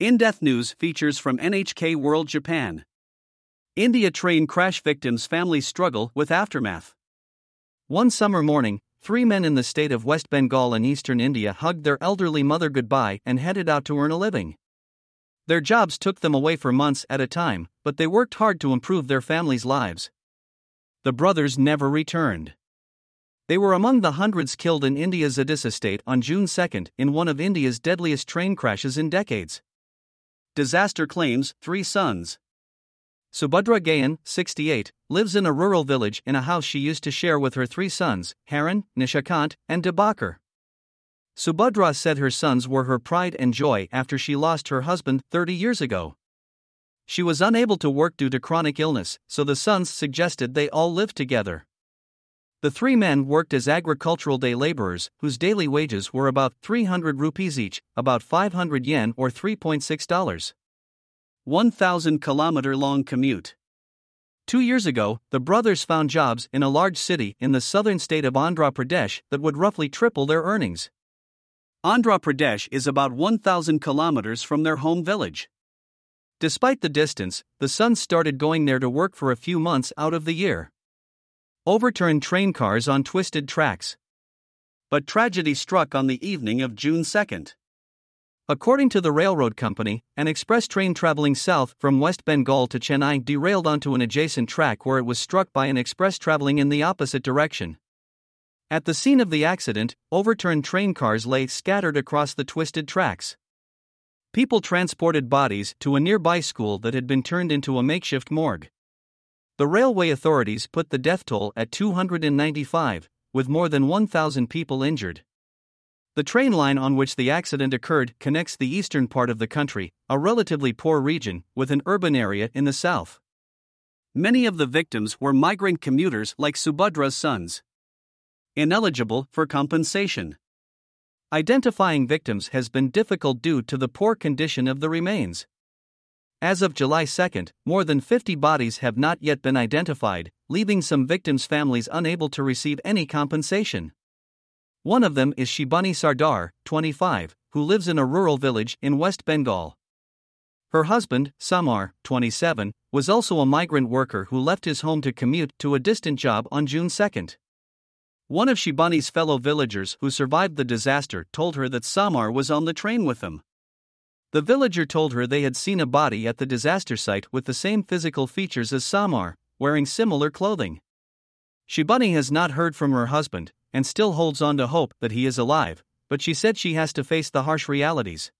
In Depth News features from NHK World Japan. India train crash victims' families struggle with aftermath. One summer morning, three men in the state of West Bengal in eastern India hugged their elderly mother goodbye and headed out to earn a living. Their jobs took them away for months at a time, but they worked hard to improve their families' lives. The brothers never returned. They were among the hundreds killed in India's Odisha state on June 2 in one of India's deadliest train crashes in decades. Disaster claims three sons. Subhadra Gayan, 68, lives in a rural village in a house she used to share with her three sons, Haran, Nishakant, and Debakar. Subhadra said her sons were her pride and joy after she lost her husband 30 years ago. She was unable to work due to chronic illness, so the sons suggested they all live together. The three men worked as agricultural day laborers, whose daily wages were about 300 rupees each, about 500 yen or $3.6. 1,000 kilometer long commute. Two years ago, the brothers found jobs in a large city in the southern state of Andhra Pradesh that would roughly triple their earnings. Andhra Pradesh is about 1,000 kilometers from their home village. Despite the distance, the sons started going there to work for a few months out of the year overturned train cars on twisted tracks. But tragedy struck on the evening of June 2. According to the railroad company, an express train traveling south from West Bengal to Chennai derailed onto an adjacent track where it was struck by an express traveling in the opposite direction. At the scene of the accident, overturned train cars lay scattered across the twisted tracks. People transported bodies to a nearby school that had been turned into a makeshift morgue. The railway authorities put the death toll at 295, with more than 1,000 people injured. The train line on which the accident occurred connects the eastern part of the country, a relatively poor region, with an urban area in the south. Many of the victims were migrant commuters like Subhadra's sons. Ineligible for compensation. Identifying victims has been difficult due to the poor condition of the remains. As of July 2, more than 50 bodies have not yet been identified, leaving some victims' families unable to receive any compensation. One of them is Shibani Sardar, 25, who lives in a rural village in West Bengal. Her husband, Samar, 27, was also a migrant worker who left his home to commute to a distant job on June 2. One of Shibani's fellow villagers who survived the disaster told her that Samar was on the train with them. The villager told her they had seen a body at the disaster site with the same physical features as Samar, wearing similar clothing. Shibani has not heard from her husband and still holds on to hope that he is alive, but she said she has to face the harsh realities.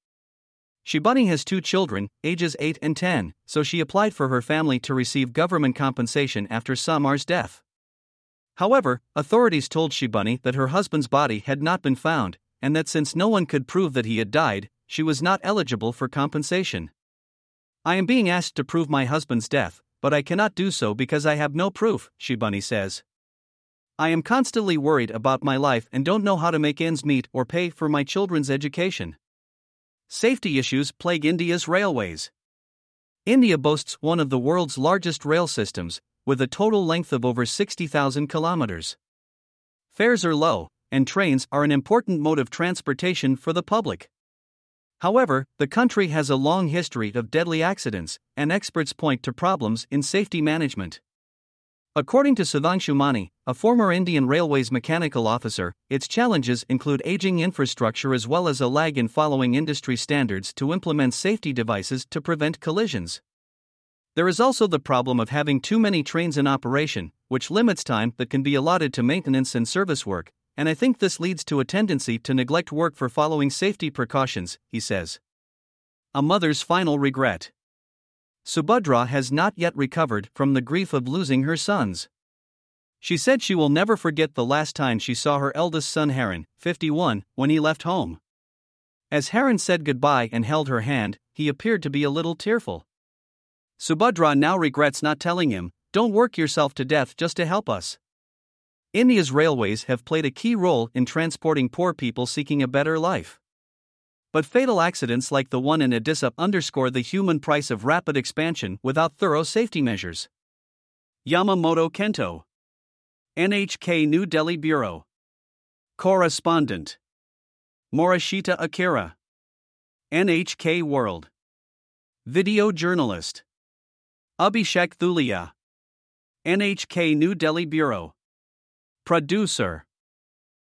Shibani has two children, ages 8 and 10, so she applied for her family to receive government compensation after Samar's death. However, authorities told Shibani that her husband's body had not been found, and that since no one could prove that he had died, she was not eligible for compensation. I am being asked to prove my husband's death, but I cannot do so because I have no proof, Shibani says. I am constantly worried about my life and don't know how to make ends meet or pay for my children's education. Safety issues plague India's railways. India boasts one of the world's largest rail systems, with a total length of over 60,000 kilometers. Fares are low, and trains are an important mode of transportation for the public. However, the country has a long history of deadly accidents, and experts point to problems in safety management. According to Sudhanshu Mani, a former Indian Railways mechanical officer, its challenges include aging infrastructure as well as a lag in following industry standards to implement safety devices to prevent collisions. There is also the problem of having too many trains in operation, which limits time that can be allotted to maintenance and service work, and I think this leads to a tendency to neglect work for following safety precautions, he says. A mother's final regret. Subhadra has not yet recovered from the grief of losing her sons. She said she will never forget the last time she saw her eldest son Haran, 51, when he left home. As Haran said goodbye and held her hand, he appeared to be a little tearful. Subhadra now regrets not telling him, Don't work yourself to death just to help us. India's railways have played a key role in transporting poor people seeking a better life. But fatal accidents like the one in Odisha underscore the human price of rapid expansion without thorough safety measures. Yamamoto Kento, NHK New Delhi Bureau. Correspondent Morishita Akira, NHK World. Video journalist. Abhishek Thulia. NHK New Delhi Bureau. Producer.